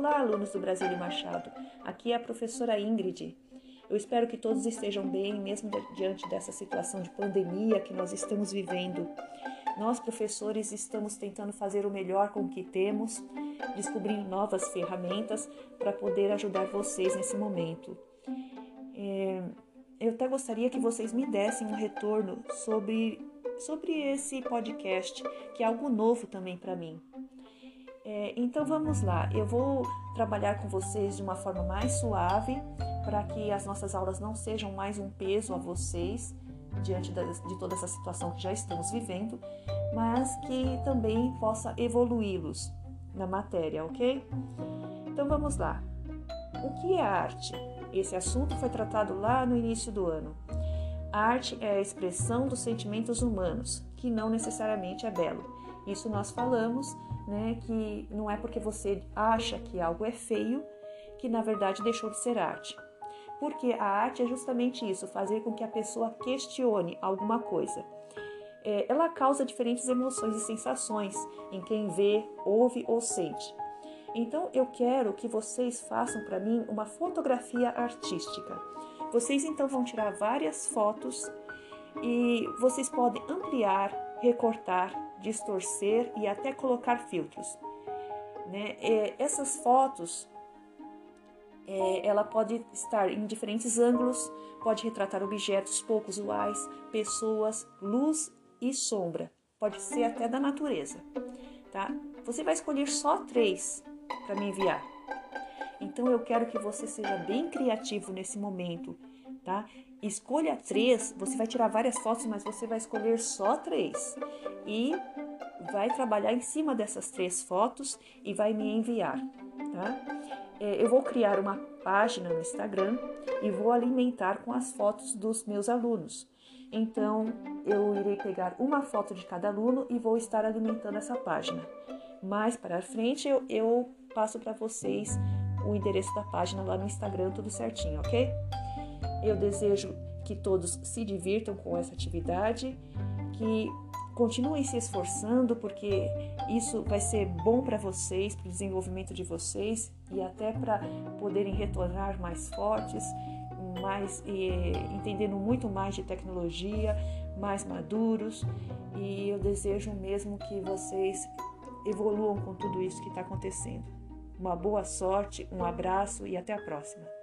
alunos do Brasil e Machado. Aqui é a professora Ingrid. Eu espero que todos estejam bem, mesmo diante dessa situação de pandemia que nós estamos vivendo. Nós, professores, estamos tentando fazer o melhor com o que temos, descobrindo novas ferramentas para poder ajudar vocês nesse momento. É, eu até gostaria que vocês me dessem um retorno sobre, sobre esse podcast, que é algo novo também para mim. É, então vamos lá, eu vou trabalhar com vocês de uma forma mais suave para que as nossas aulas não sejam mais um peso a vocês diante de toda essa situação que já estamos vivendo, mas que também possa evoluí-los na matéria, ok? Então vamos lá. O que é arte? Esse assunto foi tratado lá no início do ano. A arte é a expressão dos sentimentos humanos, que não necessariamente é belo. Isso nós falamos, né, que não é porque você acha que algo é feio que na verdade deixou de ser arte porque a arte é justamente isso, fazer com que a pessoa questione alguma coisa. É, ela causa diferentes emoções e sensações em quem vê, ouve ou sente. Então eu quero que vocês façam para mim uma fotografia artística. Vocês então vão tirar várias fotos e vocês podem ampliar, recortar, distorcer e até colocar filtros. Né? É, essas fotos é, ela pode estar em diferentes ângulos, pode retratar objetos pouco usuais, pessoas, luz e sombra. Pode ser até da natureza, tá? Você vai escolher só três para me enviar. Então eu quero que você seja bem criativo nesse momento, tá? Escolha três, você vai tirar várias fotos, mas você vai escolher só três. E vai trabalhar em cima dessas três fotos e vai me enviar, tá? É, eu vou criar uma página no Instagram e vou alimentar com as fotos dos meus alunos. Então, eu irei pegar uma foto de cada aluno e vou estar alimentando essa página. Mais para frente, eu, eu passo para vocês o endereço da página lá no Instagram, tudo certinho, ok? Eu desejo que todos se divirtam com essa atividade, que Continuem se esforçando, porque isso vai ser bom para vocês, para o desenvolvimento de vocês e até para poderem retornar mais fortes, mais entendendo muito mais de tecnologia, mais maduros. E eu desejo mesmo que vocês evoluam com tudo isso que está acontecendo. Uma boa sorte, um abraço e até a próxima.